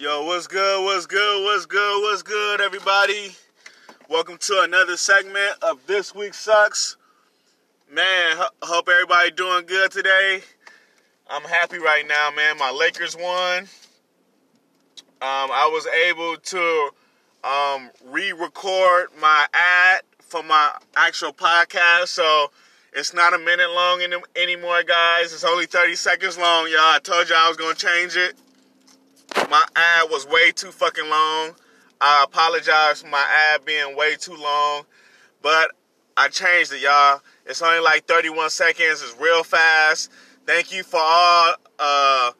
Yo, what's good? What's good? What's good? What's good, everybody? Welcome to another segment of This Week Sucks. Man, hope everybody doing good today. I'm happy right now, man. My Lakers won. Um, I was able to um, re-record my ad for my actual podcast, so it's not a minute long anymore, guys. It's only 30 seconds long, y'all. I told you I was gonna change it. My ad was way too fucking long. I apologize for my ad being way too long, but I changed it, y'all. It's only like 31 seconds. It's real fast. Thank you for all. Uh,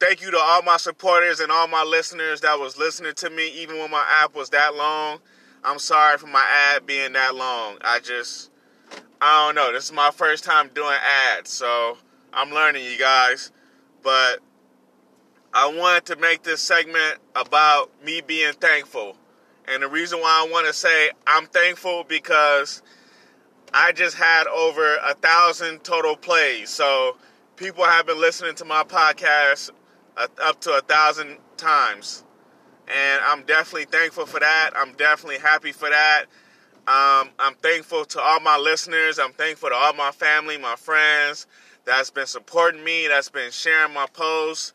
thank you to all my supporters and all my listeners that was listening to me, even when my app was that long. I'm sorry for my ad being that long. I just, I don't know. This is my first time doing ads, so I'm learning, you guys. But I wanted to make this segment about me being thankful. And the reason why I want to say I'm thankful because I just had over a thousand total plays. So people have been listening to my podcast up to a thousand times. And I'm definitely thankful for that. I'm definitely happy for that. Um, I'm thankful to all my listeners. I'm thankful to all my family, my friends that's been supporting me, that's been sharing my posts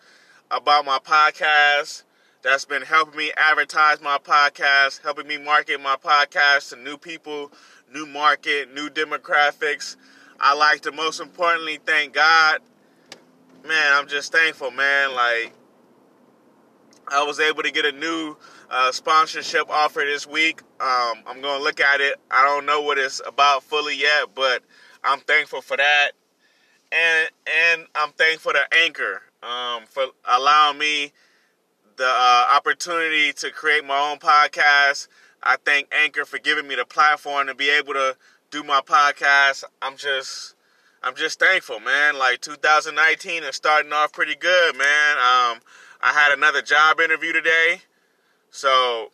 about my podcast that's been helping me advertise my podcast, helping me market my podcast to new people, new market, new demographics. I like to most importantly thank God. Man, I'm just thankful, man. Like, I was able to get a new uh, sponsorship offer this week. Um, I'm going to look at it. I don't know what it's about fully yet, but I'm thankful for that. And, and I'm thankful to Anchor um, for allowing me the uh, opportunity to create my own podcast. I thank Anchor for giving me the platform to be able to do my podcast. I'm just, I'm just thankful, man. Like 2019 is starting off pretty good, man. Um, I had another job interview today, so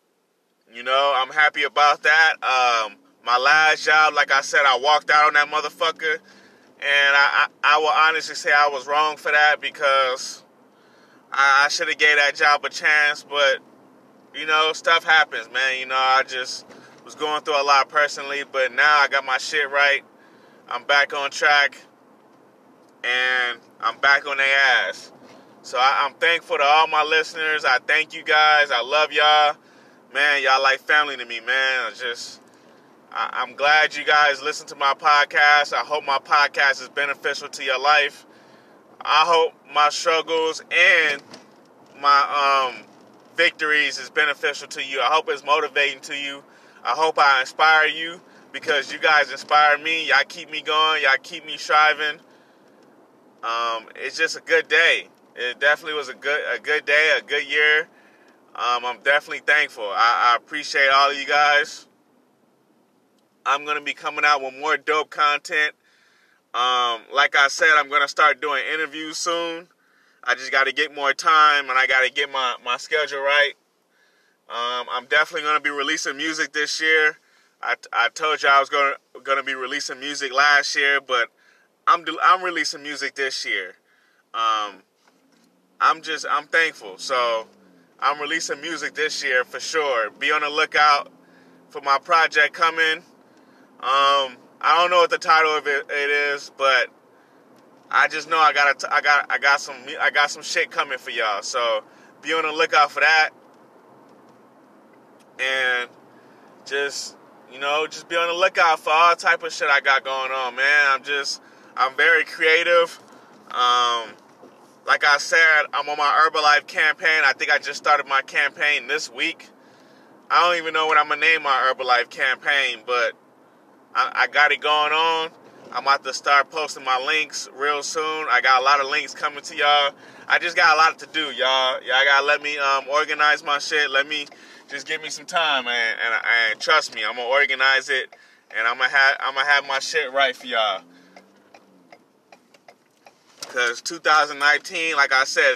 you know I'm happy about that. Um, my last job, like I said, I walked out on that motherfucker and I, I, I will honestly say I was wrong for that because I, I should have gave that job a chance. But you know, stuff happens, man. You know, I just was going through a lot personally, but now I got my shit right. I'm back on track, and I'm back on their ass. So I, I'm thankful to all my listeners. I thank you guys. I love y'all, man. Y'all like family to me, man. I just I, am glad you guys listen to my podcast. I hope my podcast is beneficial to your life. I hope my struggles and my um, victories is beneficial to you. I hope it's motivating to you. I hope I inspire you because you guys inspire me. Y'all keep me going. Y'all keep me striving. Um, it's just a good day. It definitely was a good a good day, a good year. Um, I'm definitely thankful. I, I appreciate all of you guys. I'm gonna be coming out with more dope content. Um, like I said, I'm gonna start doing interviews soon. I just got to get more time and I got to get my, my schedule right. Um, I'm definitely gonna be releasing music this year. I, I told you I was gonna gonna be releasing music last year, but I'm I'm releasing music this year. Um, I'm just I'm thankful. So I'm releasing music this year for sure. Be on the lookout for my project coming. Um, I don't know what the title of it, it is, but I just know I got I got I got some I got some shit coming for y'all. So be on the lookout for that, and just you know just be on the lookout for all type of shit I got going on, man. I'm just I'm very creative. Um, like I said, I'm on my Herbalife campaign. I think I just started my campaign this week. I don't even know what I'm gonna name my Herbalife campaign, but I, I got it going on. I'm about to start posting my links real soon. I got a lot of links coming to y'all. I just got a lot to do, y'all. Y'all gotta let me um, organize my shit. Let me just give me some time, man. And, and, and trust me, I'm gonna organize it, and I'm gonna have I'm gonna have my shit right for y'all. Cause 2019, like I said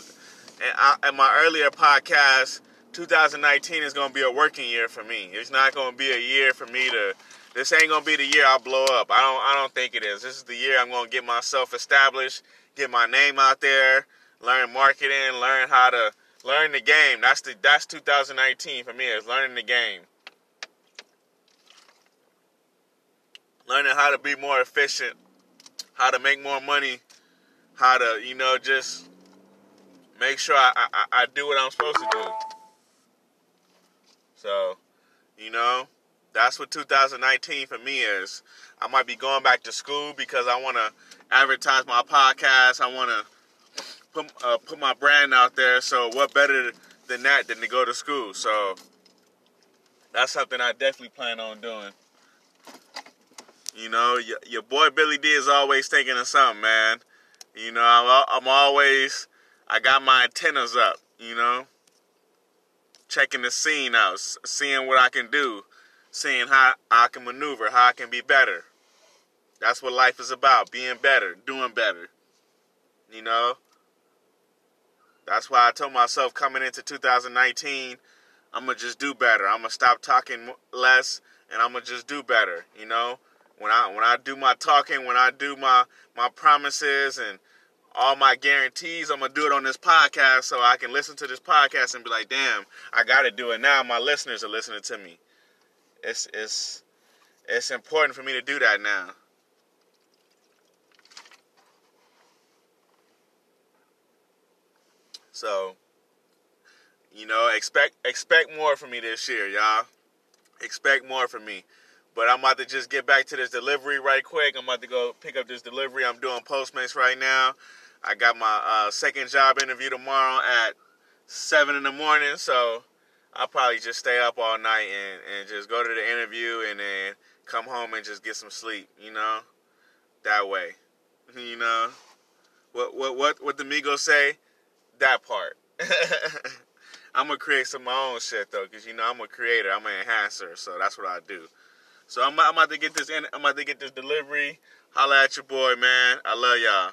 in, in my earlier podcast, 2019 is gonna be a working year for me. It's not gonna be a year for me to this ain't gonna be the year I blow up. I don't I don't think it is. This is the year I'm gonna get myself established, get my name out there, learn marketing, learn how to learn the game. That's the that's 2019 for me. Is learning the game. Learning how to be more efficient, how to make more money, how to you know just make sure I, I, I do what I'm supposed to do. So, you know, that's what 2019 for me is. I might be going back to school because I want to advertise my podcast. I want to put uh, put my brand out there. So, what better than that than to go to school? So, that's something I definitely plan on doing. You know, your, your boy Billy D is always thinking of something, man. You know, I'm, I'm always, I got my antennas up, you know, checking the scene out, seeing what I can do, seeing how I can maneuver, how I can be better. That's what life is about being better, doing better. You know? That's why I told myself coming into 2019, I'm going to just do better. I'm going to stop talking less and I'm going to just do better, you know? When I when I do my talking, when I do my my promises and all my guarantees, I'm gonna do it on this podcast so I can listen to this podcast and be like, damn, I gotta do it now. My listeners are listening to me. It's it's it's important for me to do that now. So, you know, expect expect more from me this year, y'all. Expect more from me. But I'm about to just get back to this delivery right quick. I'm about to go pick up this delivery. I'm doing Postmates right now. I got my uh, second job interview tomorrow at seven in the morning, so I'll probably just stay up all night and, and just go to the interview and then come home and just get some sleep. You know, that way. You know, what what what what the Migos say? That part. I'm gonna create some of my own shit though, cause you know I'm a creator. I'm an enhancer, so that's what I do. So I'm, I'm about to get this in. I'm about to get this delivery. Holla at your boy, man. I love y'all.